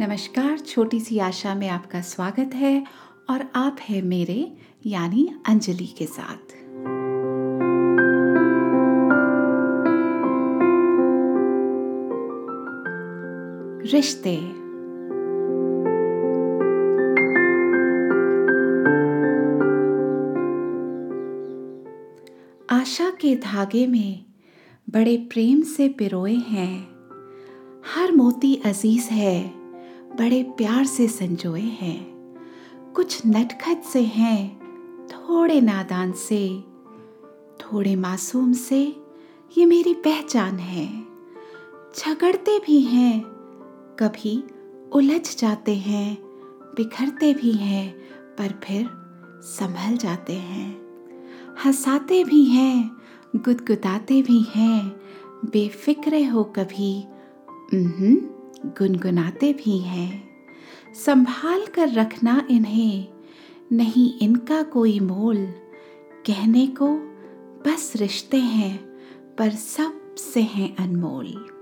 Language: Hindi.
नमस्कार, छोटी सी आशा में आपका स्वागत है और आप है मेरे, यानी अंजलि के साथ। रिश्ते। आशा के धागे में बड़े प्रेम से पिरोए हैं। हर मोती अज़ीज़ है। बड़े प्यार से संजोए हैं। कुछ नटखट से हैं, थोड़े नादान से, थोड़े मासूम से ये मेरी पहचान है। झगड़ते भी हैं, कभी उलझ जाते हैं, बिखरते भी हैं, पर फिर संभल जाते हैं। हंसाते भी हैं, गुदगुदाते भी हैं, बेफिक्रे हो कभी गुनगुनाते भी हैं। संभाल कर रखना इन्हें। नहीं इनका कोई मोल। कहने को बस रिश्ते हैं, पर सबसे हैं अनमोल।